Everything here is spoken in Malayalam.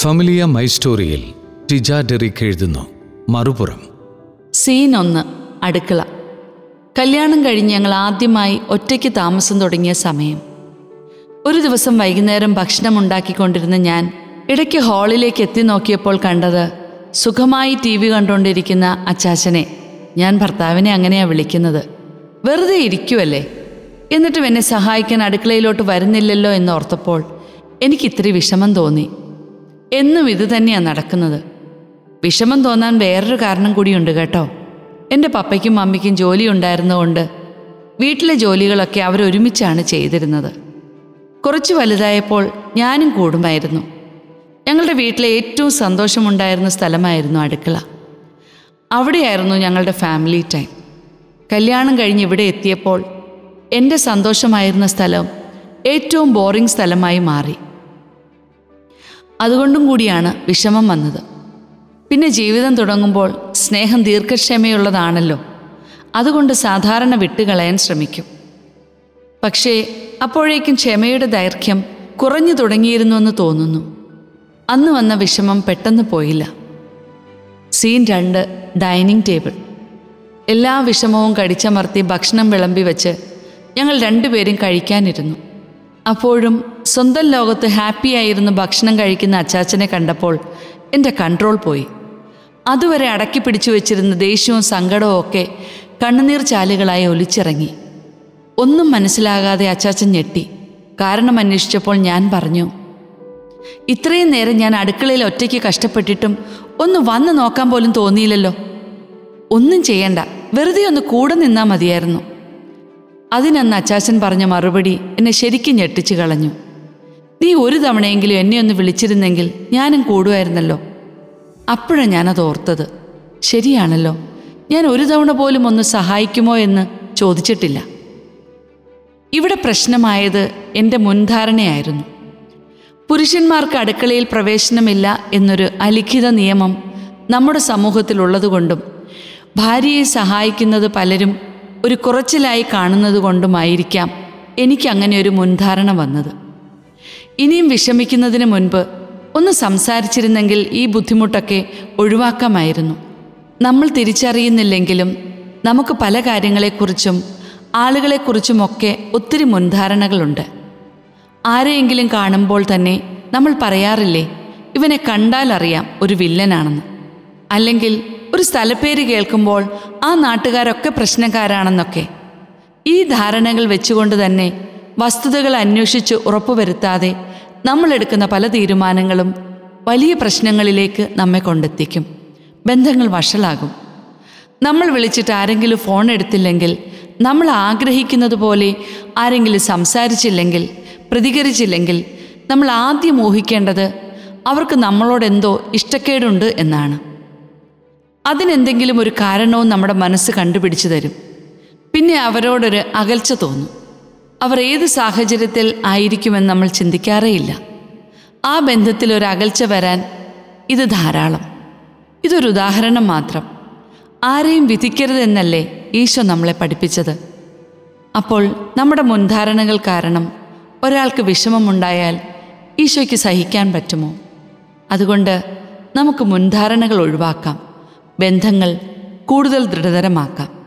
ഫമിലിയ മൈ സ്റ്റോറിയിൽ ടിജ ഡെറിക് എഴുതുന്നു. മറുപുറം. സീൻ ഒന്ന് അടുക്കള. കല്യാണം കഴിഞ്ഞ് ഞങ്ങൾ ആദ്യമായി ഒറ്റയ്ക്ക് താമസം തുടങ്ങിയ സമയം. ഒരു ദിവസം വൈകുന്നേരം ഭക്ഷണം ഉണ്ടാക്കിക്കൊണ്ടിരുന്ന ഞാൻ ഇടയ്ക്ക് ഹാളിലേക്ക് എത്തി നോക്കിയപ്പോൾ കണ്ടത് സുഖമായി ടി വി കണ്ടുകൊണ്ടിരിക്കുന്ന അച്ചാച്ചനെ. ഞാൻ ഭർത്താവിനെ അങ്ങനെയാ വിളിക്കുന്നത്. വെറുതെ ഇരിക്കുമല്ലേ എന്നിട്ടും എന്നെ സഹായിക്കാൻ അടുക്കളയിലോട്ട് വരുന്നില്ലല്ലോ എന്നോർത്തപ്പോൾ എനിക്കിത്തിരി വിഷമം തോന്നി. എന്നും ഇത് തന്നെയാണ് നടക്കുന്നത്. വിഷമം തോന്നാൻ വേറൊരു കാരണം കൂടിയുണ്ട് കേട്ടോ. എന്റെ പപ്പയ്ക്കും മമ്മിക്കും ജോലി ഉണ്ടായിരുന്നതുകൊണ്ട് വീട്ടിലെ ജോലികളൊക്കെ അവരൊരുമിച്ചാണ് ചെയ്തിരുന്നത്. കുറച്ച് വലുതായപ്പോൾ ഞാനും കൂടുമായിരുന്നു. ഞങ്ങളുടെ വീട്ടിലെ ഏറ്റവും സന്തോഷമുണ്ടായിരുന്ന സ്ഥലമായിരുന്നു അടുക്കള. അവിടെയായിരുന്നു ഞങ്ങളുടെ ഫാമിലി ടൈം. കല്യാണം കഴിഞ്ഞ് ഇവിടെ എത്തിയപ്പോൾ എന്റെ സന്തോഷമായിരുന്ന സ്ഥലം ഏറ്റവും ബോറിംഗ് സ്ഥലമായി മാറി. അതുകൊണ്ടും കൂടിയാണ് വിഷമം വന്നത്. പിന്നെ ജീവിതം തുടങ്ങുമ്പോൾ സ്നേഹം ദീർഘക്ഷമയുള്ളതാണല്ലോ. അതുകൊണ്ട് സാധാരണ വിട്ടുകളയാൻ ശ്രമിക്കും. പക്ഷേ അപ്പോഴേക്കും ക്ഷമയുടെ ദൈർഘ്യം കുറഞ്ഞു തുടങ്ങിയിരുന്നുവെന്ന് തോന്നുന്നു. അന്ന് വന്ന വിഷമം പെട്ടെന്ന് പോയില്ല. സീൻ രണ്ട് ഡൈനിങ് ടേബിൾ. എല്ലാ വിഷമവും കടിച്ചമർത്തി ഭക്ഷണം വിളമ്പി വെച്ച് ഞങ്ങൾ രണ്ടുപേരും കഴിക്കാനിരുന്നു. അപ്പോഴും സ്വന്തം ലോകത്ത് ഹാപ്പിയായിരുന്നു ഭക്ഷണം കഴിക്കുന്ന അച്ചാച്ചനെ കണ്ടപ്പോൾ എന്റെ കൺട്രോൾ പോയി. അതുവരെ അടക്കി പിടിച്ചു വെച്ചിരുന്ന ദേഷ്യവും സങ്കടവും ഒക്കെ കണ്ണുനീർ ചാലുകളായി ഒലിച്ചിറങ്ങി. ഒന്നും മനസ്സിലാകാതെ അച്ചാച്ചൻ ഞെട്ടി. കാരണം അന്വേഷിച്ചപ്പോൾ ഞാൻ പറഞ്ഞു ഇത്രയും നേരം ഞാൻ അടുക്കളയിൽ ഒറ്റയ്ക്ക് കഷ്ടപ്പെട്ടിട്ടും ഒന്ന് വന്ന് നോക്കാൻ പോലും തോന്നിയില്ലല്ലോ. ഒന്നും ചെയ്യണ്ട. വെറുതെ ഒന്ന് കൂടെ നിന്നാൽ മതിയായിരുന്നു. അതിനന്ന് അച്ചാച്ചൻ പറഞ്ഞ മറുപടി എന്നെ ശരിക്കും ഞെട്ടിച്ചു കളഞ്ഞു. നീ ഒരു തവണയെങ്കിലും എന്നെ ഒന്ന് വിളിച്ചിരുന്നെങ്കിൽ ഞാനും കൂടുമായിരുന്നല്ലോ. അപ്പോഴാണ് ഞാനത് ഓർത്തത്. ശരിയാണല്ലോ. ഞാൻ ഒരു തവണ പോലും ഒന്ന് സഹായിക്കുമോ എന്ന് ചോദിച്ചിട്ടില്ല. ഇവിടെ പ്രശ്നമായത് എന്റെ മുൻധാരണയായിരുന്നു. പുരുഷന്മാർക്ക് അടുക്കളയിൽ പ്രവേശനമില്ല എന്നൊരു അലിഖിത നിയമം നമ്മുടെ സമൂഹത്തിലുള്ളതുകൊണ്ടും ഭാര്യയെ സഹായിക്കുന്നത് പലരും ഒരു കുറച്ചിലായി കാണുന്നത് കൊണ്ടുമായിരിക്കാം എനിക്കങ്ങനെ ഒരു മുൻധാരണ വന്നത്. ഇനിയും വിഷമിക്കുന്നതിന് മുൻപ് ഒന്ന് സംസാരിച്ചിരുന്നെങ്കിൽ ഈ ബുദ്ധിമുട്ടൊക്കെ ഒഴിവാക്കാമായിരുന്നു. നമ്മൾ തിരിച്ചറിയുന്നില്ലെങ്കിലും നമുക്ക് പല കാര്യങ്ങളെക്കുറിച്ചും ആളുകളെക്കുറിച്ചുമൊക്കെ ഒത്തിരി മുൻധാരണകളുണ്ട്. ആരെയെങ്കിലും കാണുമ്പോൾ തന്നെ നമ്മൾ പറയാറില്ലേ ഇവനെ കണ്ടാൽ അറിയാം ഒരു വില്ലനാണെന്ന്. അല്ലെങ്കിൽ ഒരു സ്ഥലപ്പേര് കേൾക്കുമ്പോൾ ആ നാട്ടുകാരൊക്കെ പ്രശ്നക്കാരാണെന്നൊക്കെ. ഈ ധാരണകൾ വെച്ചുകൊണ്ട് തന്നെ വസ്തുതകൾ അന്വേഷിച്ച് ഉറപ്പുവരുത്താതെ നമ്മളെടുക്കുന്ന പല തീരുമാനങ്ങളും വലിയ പ്രശ്നങ്ങളിലേക്ക് നമ്മെ കൊണ്ടെത്തിക്കും. ബന്ധങ്ങൾ വഷളാകും. നമ്മൾ വിളിച്ചിട്ട് ആരെങ്കിലും ഫോൺ എടുത്തില്ലെങ്കിൽ നമ്മൾ ആഗ്രഹിക്കുന്നത് പോലെ ആരെങ്കിലും സംസാരിച്ചില്ലെങ്കിൽ പ്രതികരിച്ചില്ലെങ്കിൽ നമ്മൾ ആദ്യം ഊഹിക്കേണ്ടത് അവർക്ക് നമ്മളോടെന്തോ ഇഷ്ടക്കേടുണ്ട് എന്നാണ്. അതിനെന്തെങ്കിലും ഒരു കാരണവും നമ്മുടെ മനസ്സ് കണ്ടുപിടിച്ചു തരും. പിന്നെ അവരോടൊരു അകൽച്ച തോന്നും. അവർ ഏത് സാഹചര്യത്തിൽ ആയിരിക്കുമെന്ന് നമ്മൾ ചിന്തിക്കാറേയില്ല. ആ ബന്ധത്തിൽ ഒരു അകൽച്ച വരാൻ ഇത് ധാരാളം. ഇതൊരു ഉദാഹരണം മാത്രം. ആരെയും വിധിക്കരുതെന്നല്ലേ ഈശോ നമ്മളെ പഠിപ്പിച്ചത്. അപ്പോൾ നമ്മുടെ മുൻധാരണകൾ കാരണം ഒരാൾക്ക് വിഷമമുണ്ടായാൽ ഈശോയ്ക്ക് സഹിക്കാൻ പറ്റുമോ? അതുകൊണ്ട് നമുക്ക് മുൻധാരണകൾ ഒഴിവാക്കാം. ബന്ധങ്ങൾ കൂടുതൽ ദൃഢതരമാക്കാം.